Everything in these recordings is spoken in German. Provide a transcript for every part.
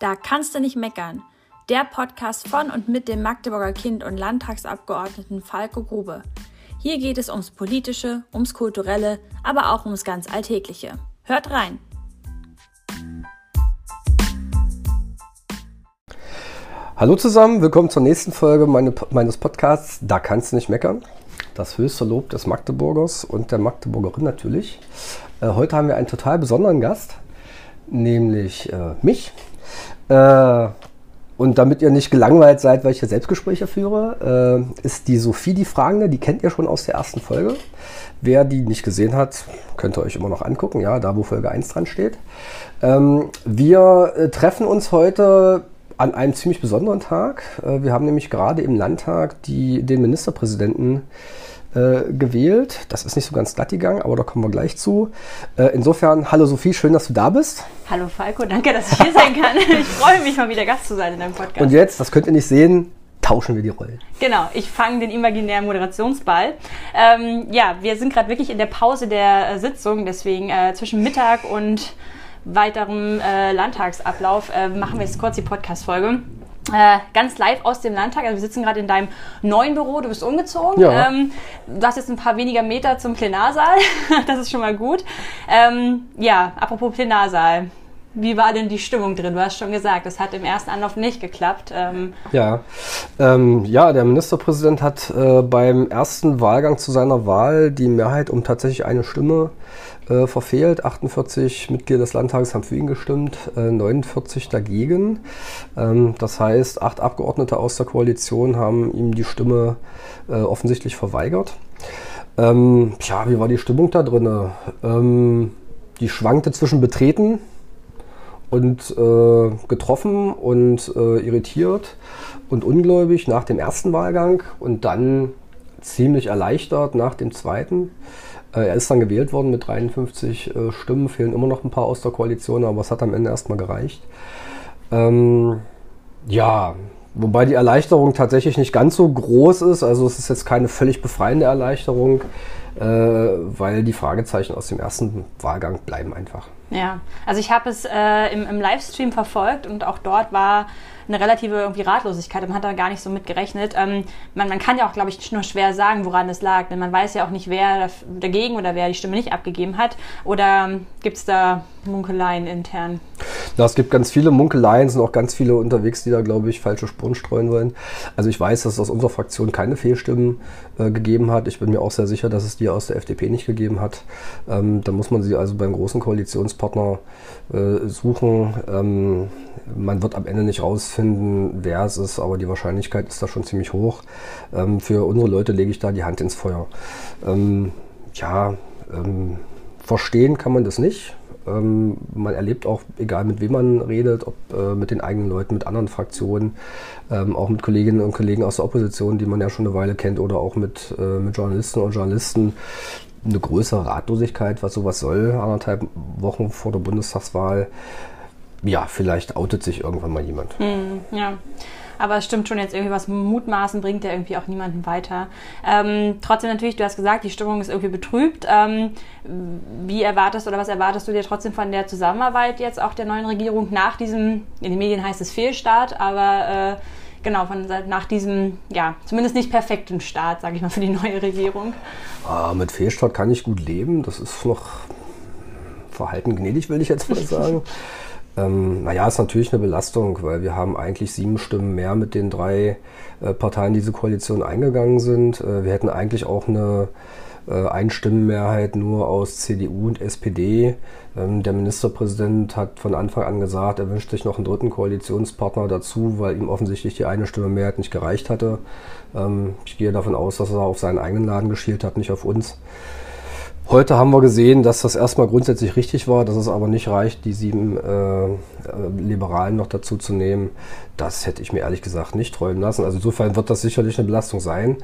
Da kannst du nicht meckern. Der Podcast von und mit dem Magdeburger Kind und Landtagsabgeordneten Falco Grube. Hier geht es ums Politische, ums Kulturelle, aber auch ums ganz Alltägliche. Hört rein! Hallo zusammen, willkommen zur nächsten Folge meine, meines Podcasts Da kannst du nicht meckern. Das höchste Lob des Magdeburgers und der Magdeburgerin natürlich. Äh, heute haben wir einen total besonderen Gast, nämlich äh, mich. Äh, und damit ihr nicht gelangweilt seid, weil ich hier Selbstgespräche führe, äh, ist die Sophie die Fragende, die kennt ihr schon aus der ersten Folge. Wer die nicht gesehen hat, könnt ihr euch immer noch angucken, ja, da wo Folge 1 dran steht. Ähm, wir äh, treffen uns heute an einem ziemlich besonderen Tag. Äh, wir haben nämlich gerade im Landtag die, den Ministerpräsidenten äh, gewählt. Das ist nicht so ganz glatt gegangen, aber da kommen wir gleich zu. Äh, insofern, hallo Sophie, schön, dass du da bist. Hallo Falco, danke, dass ich hier sein kann. Ich freue mich mal wieder Gast zu sein in deinem Podcast. Und jetzt, das könnt ihr nicht sehen, tauschen wir die Rollen. Genau, ich fange den imaginären Moderationsball. Ähm, ja, wir sind gerade wirklich in der Pause der äh, Sitzung, deswegen äh, zwischen Mittag und weiterem äh, Landtagsablauf äh, machen wir jetzt kurz die Podcast-Folge. Äh, ganz live aus dem Landtag. Also wir sitzen gerade in deinem neuen Büro. Du bist umgezogen. Ja. Ähm, du hast jetzt ein paar weniger Meter zum Plenarsaal. das ist schon mal gut. Ähm, ja, apropos Plenarsaal. Wie war denn die Stimmung drin? Du hast schon gesagt, es hat im ersten Anlauf nicht geklappt. Ähm ja. Ähm, ja, der Ministerpräsident hat äh, beim ersten Wahlgang zu seiner Wahl die Mehrheit um tatsächlich eine Stimme äh, verfehlt. 48 Mitglieder des Landtages haben für ihn gestimmt, äh, 49 dagegen. Ähm, das heißt, acht Abgeordnete aus der Koalition haben ihm die Stimme äh, offensichtlich verweigert. Ähm, tja, wie war die Stimmung da drin? Ähm, die schwankte zwischen betreten und äh, getroffen und äh, irritiert und ungläubig nach dem ersten Wahlgang und dann ziemlich erleichtert nach dem zweiten. Äh, er ist dann gewählt worden mit 53 äh, Stimmen, fehlen immer noch ein paar aus der Koalition, aber es hat am Ende erstmal gereicht. Ähm, ja, wobei die Erleichterung tatsächlich nicht ganz so groß ist. Also es ist jetzt keine völlig befreiende Erleichterung, äh, weil die Fragezeichen aus dem ersten Wahlgang bleiben einfach. Ja, also ich habe es äh, im, im Livestream verfolgt und auch dort war eine relative irgendwie Ratlosigkeit. Man hat da gar nicht so mit gerechnet. Ähm, man, man, kann ja auch, glaube ich, nur schwer sagen, woran es lag, denn man weiß ja auch nicht, wer dagegen oder wer die Stimme nicht abgegeben hat. Oder ähm, gibt es da Munkeleien intern? Ja, es gibt ganz viele Munkeleien, sind auch ganz viele unterwegs, die da, glaube ich, falsche Spuren streuen wollen. Also ich weiß, dass es aus unserer Fraktion keine Fehlstimmen äh, gegeben hat. Ich bin mir auch sehr sicher, dass es die aus der FDP nicht gegeben hat. Ähm, da muss man sie also beim großen Koalitionspartner äh, suchen. Ähm, man wird am Ende nicht rausfinden, wer es ist, aber die Wahrscheinlichkeit ist da schon ziemlich hoch. Ähm, für unsere Leute lege ich da die Hand ins Feuer. Ähm, ja, ähm, verstehen kann man das nicht. Ähm, man erlebt auch, egal mit wem man redet, ob äh, mit den eigenen Leuten, mit anderen Fraktionen, ähm, auch mit Kolleginnen und Kollegen aus der Opposition, die man ja schon eine Weile kennt, oder auch mit, äh, mit Journalisten und Journalisten, eine größere Ratlosigkeit, was sowas soll, anderthalb Wochen vor der Bundestagswahl. Ja, vielleicht outet sich irgendwann mal jemand. Mm, ja. Aber es stimmt schon jetzt irgendwie was mutmaßen bringt ja irgendwie auch niemanden weiter. Ähm, trotzdem natürlich, du hast gesagt, die Stimmung ist irgendwie betrübt. Ähm, wie erwartest oder was erwartest du dir trotzdem von der Zusammenarbeit jetzt auch der neuen Regierung nach diesem, in den Medien heißt es Fehlstart, aber äh, genau, von, nach diesem, ja, zumindest nicht perfekten Start, sage ich mal, für die neue Regierung? Ah, mit Fehlstart kann ich gut leben. Das ist noch verhalten gnädig, will ich jetzt mal sagen. ähm, naja, ist natürlich eine Belastung, weil wir haben eigentlich sieben Stimmen mehr mit den drei äh, Parteien, die diese Koalition eingegangen sind. Äh, wir hätten eigentlich auch eine äh, Einstimmenmehrheit nur aus CDU und SPD. Ähm, der Ministerpräsident hat von Anfang an gesagt, er wünscht sich noch einen dritten Koalitionspartner dazu, weil ihm offensichtlich die eine Stimme Mehrheit nicht gereicht hatte. Ähm, ich gehe davon aus, dass er auf seinen eigenen Laden geschielt hat, nicht auf uns. Heute haben wir gesehen, dass das erstmal grundsätzlich richtig war, dass es aber nicht reicht, die sieben äh, Liberalen noch dazu zu nehmen. Das hätte ich mir ehrlich gesagt nicht träumen lassen. Also insofern wird das sicherlich eine Belastung sein.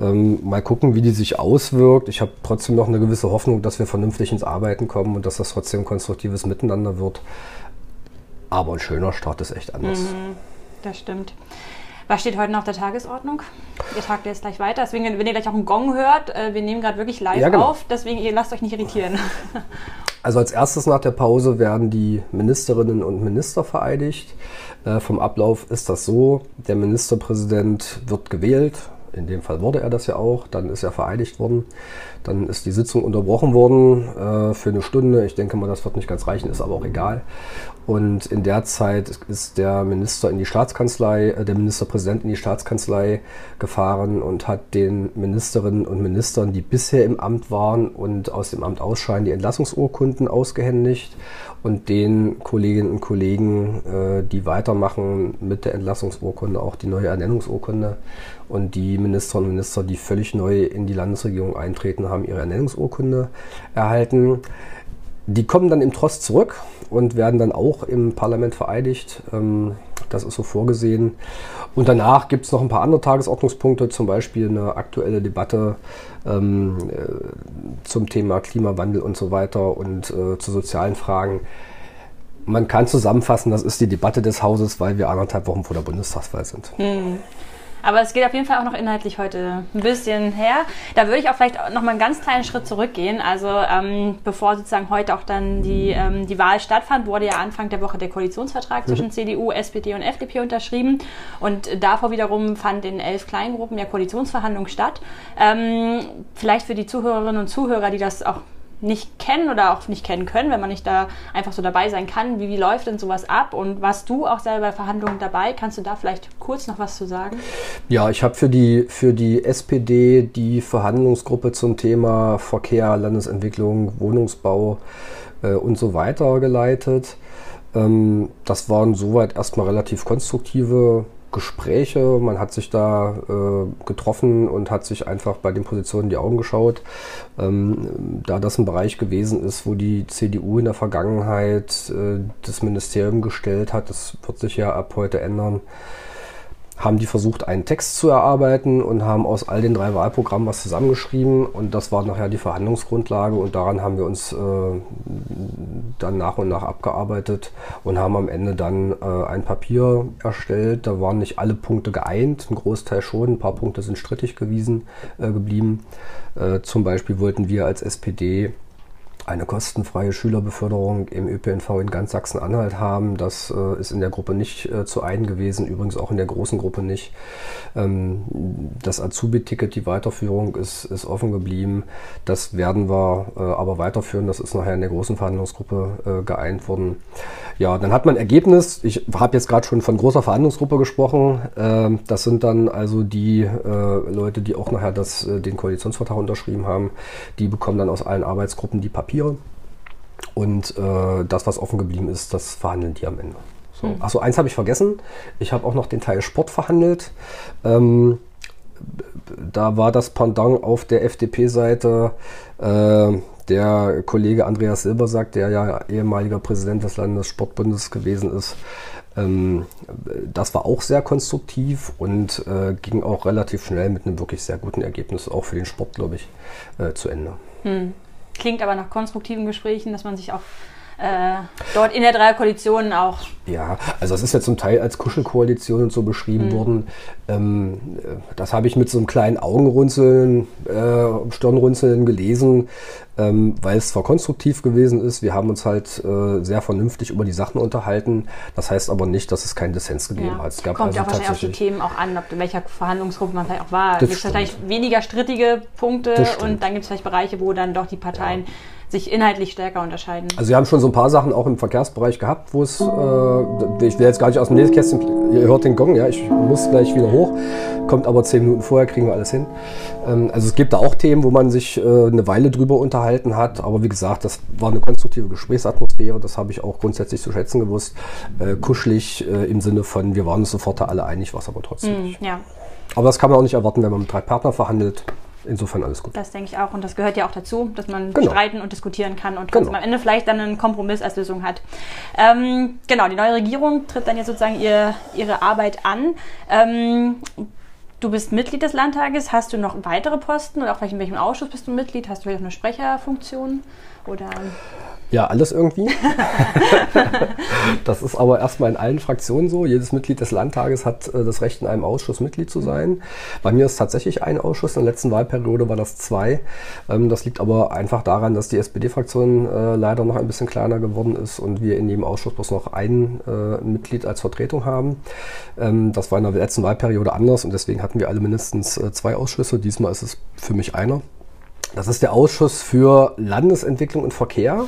Ähm, mal gucken, wie die sich auswirkt. Ich habe trotzdem noch eine gewisse Hoffnung, dass wir vernünftig ins Arbeiten kommen und dass das trotzdem konstruktives Miteinander wird. Aber ein schöner Start ist echt anders. Mhm, das stimmt. Was steht heute noch auf der Tagesordnung? Ihr tagt jetzt gleich weiter. Deswegen, wenn ihr gleich auch einen Gong hört, äh, wir nehmen gerade wirklich live ja, genau. auf. Deswegen, ihr lasst euch nicht irritieren. Also als erstes nach der Pause werden die Ministerinnen und Minister vereidigt. Äh, vom Ablauf ist das so, der Ministerpräsident wird gewählt, in dem Fall wurde er das ja auch, dann ist er vereidigt worden, dann ist die Sitzung unterbrochen worden äh, für eine Stunde. Ich denke mal, das wird nicht ganz reichen, ist aber auch egal. Und in der Zeit ist der Minister in die Staatskanzlei, äh, der Ministerpräsident in die Staatskanzlei gefahren und hat den Ministerinnen und Ministern, die bisher im Amt waren und aus dem Amt ausscheiden, die Entlassungsurkunden ausgehändigt und den Kolleginnen und Kollegen, äh, die weitermachen mit der Entlassungsurkunde, auch die neue Ernennungsurkunde. Und die Ministerinnen und Minister, die völlig neu in die Landesregierung eintreten, haben ihre Ernennungsurkunde erhalten. Die kommen dann im Trost zurück und werden dann auch im Parlament vereidigt. Ähm, das ist so vorgesehen. Und danach gibt es noch ein paar andere Tagesordnungspunkte, zum Beispiel eine aktuelle Debatte ähm, äh, zum Thema Klimawandel und so weiter und äh, zu sozialen Fragen. Man kann zusammenfassen, das ist die Debatte des Hauses, weil wir anderthalb Wochen vor der Bundestagswahl sind. Hm. Aber es geht auf jeden Fall auch noch inhaltlich heute ein bisschen her. Da würde ich auch vielleicht noch mal einen ganz kleinen Schritt zurückgehen. Also ähm, bevor sozusagen heute auch dann die, ähm, die Wahl stattfand, wurde ja Anfang der Woche der Koalitionsvertrag mhm. zwischen CDU, SPD und FDP unterschrieben. Und davor wiederum fand in elf Kleingruppen ja Koalitionsverhandlungen statt. Ähm, vielleicht für die Zuhörerinnen und Zuhörer, die das auch nicht kennen oder auch nicht kennen können, wenn man nicht da einfach so dabei sein kann. Wie, wie läuft denn sowas ab und warst du auch selber bei Verhandlungen dabei? Kannst du da vielleicht kurz noch was zu sagen? Ja, ich habe für die, für die SPD die Verhandlungsgruppe zum Thema Verkehr, Landesentwicklung, Wohnungsbau äh, und so weiter geleitet. Ähm, das waren soweit erstmal relativ konstruktive Gespräche. Man hat sich da äh, getroffen und hat sich einfach bei den Positionen die Augen geschaut. Ähm, da das ein Bereich gewesen ist, wo die CDU in der Vergangenheit äh, das Ministerium gestellt hat, das wird sich ja ab heute ändern, haben die versucht, einen Text zu erarbeiten und haben aus all den drei Wahlprogrammen was zusammengeschrieben und das war nachher die Verhandlungsgrundlage und daran haben wir uns äh, dann nach und nach abgearbeitet und haben am Ende dann äh, ein Papier erstellt. Da waren nicht alle Punkte geeint, ein Großteil schon, ein paar Punkte sind strittig gewesen, äh, geblieben. Äh, zum Beispiel wollten wir als SPD eine kostenfreie Schülerbeförderung im ÖPNV in ganz Sachsen-Anhalt haben. Das äh, ist in der Gruppe nicht äh, zu einen gewesen, übrigens auch in der großen Gruppe nicht. Ähm, das Azubi-Ticket, die Weiterführung ist, ist offen geblieben. Das werden wir äh, aber weiterführen. Das ist nachher in der großen Verhandlungsgruppe äh, geeint worden. Ja, dann hat man Ergebnis. Ich habe jetzt gerade schon von großer Verhandlungsgruppe gesprochen. Ähm, das sind dann also die äh, Leute, die auch nachher das, äh, den Koalitionsvertrag unterschrieben haben. Die bekommen dann aus allen Arbeitsgruppen die Papiere Papiere. Und äh, das, was offen geblieben ist, das verhandeln die am Ende. So. Hm. Achso, eins habe ich vergessen. Ich habe auch noch den Teil Sport verhandelt. Ähm, da war das Pendant auf der FDP-Seite äh, der Kollege Andreas Silbersack, der ja ehemaliger Präsident des Landessportbundes gewesen ist. Ähm, das war auch sehr konstruktiv und äh, ging auch relativ schnell mit einem wirklich sehr guten Ergebnis, auch für den Sport, glaube ich, äh, zu Ende. Hm. Klingt aber nach konstruktiven Gesprächen, dass man sich auch äh, dort in der Dreierkoalition auch. Ja, also das ist ja zum Teil als Kuschelkoalition und so beschrieben mhm. worden. Ähm, das habe ich mit so einem kleinen Augenrunzeln, äh, Stirnrunzeln gelesen, ähm, weil es zwar konstruktiv gewesen ist, wir haben uns halt äh, sehr vernünftig über die Sachen unterhalten. Das heißt aber nicht, dass es keinen Dissens gegeben ja. hat. Es gab Kommt also ja auch wahrscheinlich auf die Themen auch an, ob in welcher Verhandlungsgruppe man vielleicht auch war. Es gibt vielleicht weniger strittige Punkte und dann gibt es vielleicht Bereiche, wo dann doch die Parteien ja sich inhaltlich stärker unterscheiden. Also wir haben schon so ein paar Sachen auch im Verkehrsbereich gehabt, wo es, äh, ich will jetzt gar nicht aus dem Nähkästchen, ihr hört den Gong, ja, ich muss gleich wieder hoch, kommt aber zehn Minuten vorher, kriegen wir alles hin. Ähm, also es gibt da auch Themen, wo man sich äh, eine Weile drüber unterhalten hat, aber wie gesagt, das war eine konstruktive Gesprächsatmosphäre, das habe ich auch grundsätzlich zu schätzen gewusst. Äh, kuschelig äh, im Sinne von, wir waren uns sofort alle einig, was aber trotzdem mm, nicht. Ja. Aber das kann man auch nicht erwarten, wenn man mit drei Partnern verhandelt. Insofern alles gut. Das denke ich auch. Und das gehört ja auch dazu, dass man genau. streiten und diskutieren kann und genau. am Ende vielleicht dann einen Kompromiss als Lösung hat. Ähm, genau, die neue Regierung tritt dann jetzt sozusagen ihr, ihre Arbeit an. Ähm, du bist Mitglied des Landtages. Hast du noch weitere Posten oder auch vielleicht in welchem Ausschuss bist du Mitglied? Hast du vielleicht auch eine Sprecherfunktion? Oder? Ja, alles irgendwie. das ist aber erstmal in allen Fraktionen so. Jedes Mitglied des Landtages hat äh, das Recht, in einem Ausschuss Mitglied zu sein. Bei mir ist tatsächlich ein Ausschuss. In der letzten Wahlperiode war das zwei. Ähm, das liegt aber einfach daran, dass die SPD-Fraktion äh, leider noch ein bisschen kleiner geworden ist und wir in jedem Ausschuss bloß noch ein äh, Mitglied als Vertretung haben. Ähm, das war in der letzten Wahlperiode anders und deswegen hatten wir alle mindestens zwei Ausschüsse. Diesmal ist es für mich einer. Das ist der Ausschuss für Landesentwicklung und Verkehr.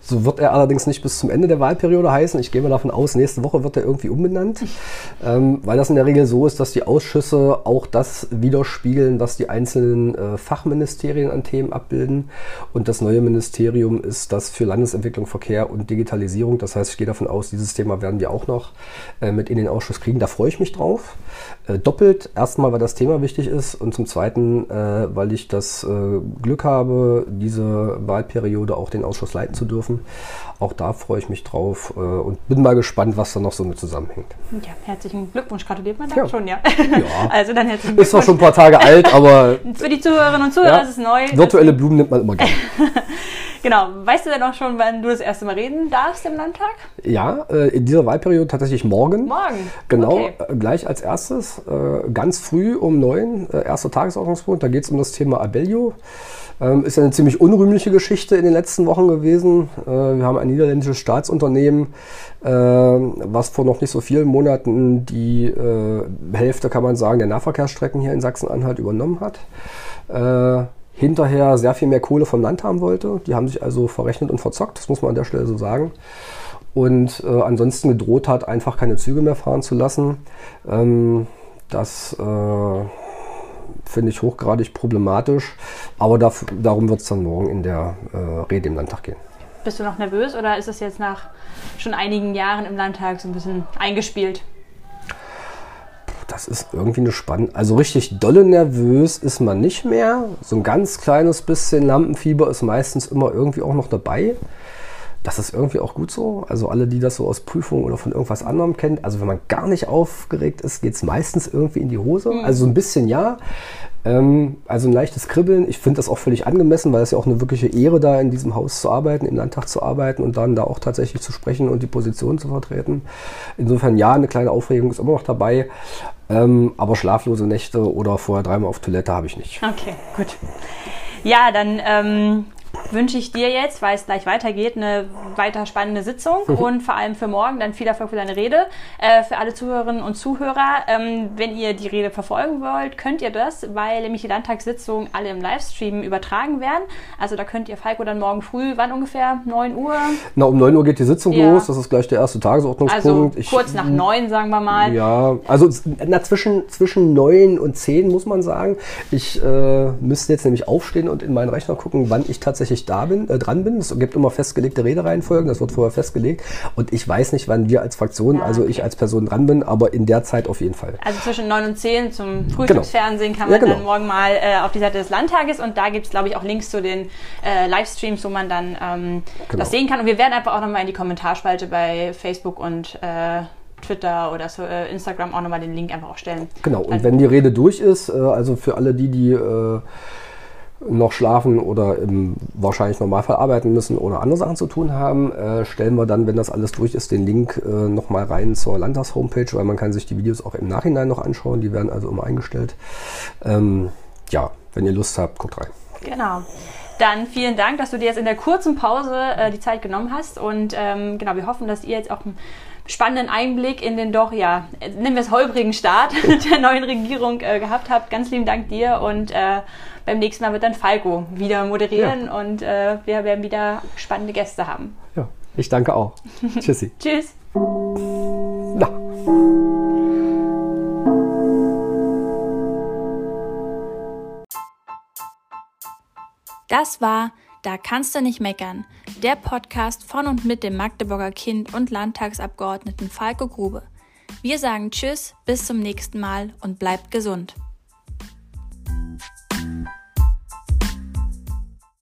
So wird er allerdings nicht bis zum Ende der Wahlperiode heißen. Ich gehe mal davon aus, nächste Woche wird er irgendwie umbenannt, ähm, weil das in der Regel so ist, dass die Ausschüsse auch das widerspiegeln, was die einzelnen äh, Fachministerien an Themen abbilden. Und das neue Ministerium ist das für Landesentwicklung, Verkehr und Digitalisierung. Das heißt, ich gehe davon aus, dieses Thema werden wir auch noch äh, mit in den Ausschuss kriegen. Da freue ich mich drauf. Äh, doppelt. Erstmal, weil das Thema wichtig ist und zum Zweiten, äh, weil ich das äh, Glück habe, diese Wahlperiode auch den Ausschuss leiten zu dürfen. Auch da freue ich mich drauf äh, und bin mal gespannt, was da noch so mit zusammenhängt. Ja, herzlichen Glückwunsch. Gratuliert man da Ja. schon, ja. Ja. Also dann herzlichen Ist zwar Glückwunsch. schon ein paar Tage alt, aber Für die Zuhörerinnen und Zuhörer ja, ist es neu. virtuelle Blumen nimmt man immer gerne. Genau. Weißt du denn auch schon, wann du das erste Mal reden darfst im Landtag? Ja, äh, in dieser Wahlperiode tatsächlich morgen. Morgen. Genau, Okay. äh, gleich als erstes, äh, ganz früh um neun, erster Tagesordnungspunkt, da geht es um das Thema Abellio. Ähm, ist ja eine ziemlich unrühmliche Geschichte in den letzten Wochen gewesen. Wir haben ein niederländisches Staatsunternehmen, was vor noch nicht so vielen Monaten die Hälfte, kann man sagen, der Nahverkehrsstrecken hier in Sachsen-Anhalt übernommen hat. Hinterher sehr viel mehr Kohle vom Land haben wollte. Die haben sich also verrechnet und verzockt, das muss man an der Stelle so sagen und äh, ansonsten gedroht hat, einfach keine Züge mehr fahren zu lassen. Ähm, das äh, finde ich hochgradig problematisch, aber daf- darum wird es dann morgen in der äh, Rede im Landtag gehen. Bist du noch nervös oder ist es jetzt nach schon einigen Jahren im Landtag so ein bisschen eingespielt? Ist irgendwie eine spannende. Also richtig dolle nervös ist man nicht mehr. So ein ganz kleines bisschen Lampenfieber ist meistens immer irgendwie auch noch dabei. Das ist irgendwie auch gut so. Also alle, die das so aus Prüfungen oder von irgendwas anderem kennt. Also wenn man gar nicht aufgeregt ist, geht es meistens irgendwie in die Hose. Also so ein bisschen ja. Ähm, also ein leichtes Kribbeln. Ich finde das auch völlig angemessen, weil es ja auch eine wirkliche Ehre da in diesem Haus zu arbeiten, im Landtag zu arbeiten und dann da auch tatsächlich zu sprechen und die Position zu vertreten. Insofern ja, eine kleine Aufregung ist immer noch dabei. Ähm, aber schlaflose Nächte oder vorher dreimal auf Toilette habe ich nicht. Okay, gut. Ja, dann ähm, wünsche ich dir jetzt, weil es gleich weitergeht, eine weiter spannende Sitzung und vor allem für morgen dann viel Erfolg für deine Rede. Äh, für alle Zuhörerinnen und Zuhörer, ähm, wenn ihr die Rede verfolgen wollt, könnt ihr das, weil nämlich die Landtagssitzungen alle im Livestream übertragen werden. Also da könnt ihr Falco dann morgen früh, wann ungefähr? 9 Uhr? Na, um 9 Uhr geht die Sitzung Ja. los. Das ist gleich der erste Also Tagesordnungspunkt. Ich- kurz nach 9, sagen wir mal. Ja, also na, zwischen, zwischen 9 und 10 muss man sagen. Ich äh, müsste jetzt nämlich aufstehen und in meinen Rechner gucken, wann ich tatsächlich da bin, äh, dran bin. Es gibt immer festgelegte Redereihenfolgen, das wird vorher festgelegt. Und ich weiß nicht, wann wir als Fraktion, Ja, also ich als Person dran bin, aber in der Zeit auf jeden Fall. Also zwischen 9 und 10 zum Frühstücksfernsehen kann Ja, man genau. dann morgen mal äh, auf die Seite des Landtages und da gibt es, glaube ich, auch Links zu den äh, Livestreams, wo man dann ähm, Genau. das sehen kann. Und wir werden einfach auch nochmal in die Kommentarspalte bei Facebook und äh, Twitter oder so, äh, Instagram auch nochmal den Link einfach auch stellen. Genau, und Dann- wenn die Rede durch ist, äh, also für alle die, die äh, noch schlafen oder im wahrscheinlich Normalfall arbeiten müssen oder andere Sachen zu tun haben, äh, stellen wir dann, wenn das alles durch ist, den Link äh, nochmal rein zur Landtags-Homepage, weil man kann sich die Videos auch im Nachhinein noch anschauen, die werden also immer eingestellt. Ähm, ja, wenn ihr Lust habt, guckt rein. Genau. Dann vielen Dank, dass du dir jetzt in der kurzen Pause äh, die Zeit genommen hast. Und ähm, genau, wir hoffen, dass ihr jetzt auch einen spannenden Einblick in den doch, ja, nennen wir es holprigen Start der neuen Regierung äh, gehabt habt. Ganz lieben Dank dir und äh, beim nächsten Mal wird dann Falco wieder moderieren und äh, wir werden wieder spannende Gäste haben. Ja, ich danke auch. Tschüssi. Tschüss. Na. Das war Da kannst du nicht meckern, der Podcast von und mit dem Magdeburger Kind und Landtagsabgeordneten Falco Grube. Wir sagen Tschüss, bis zum nächsten Mal und bleibt gesund.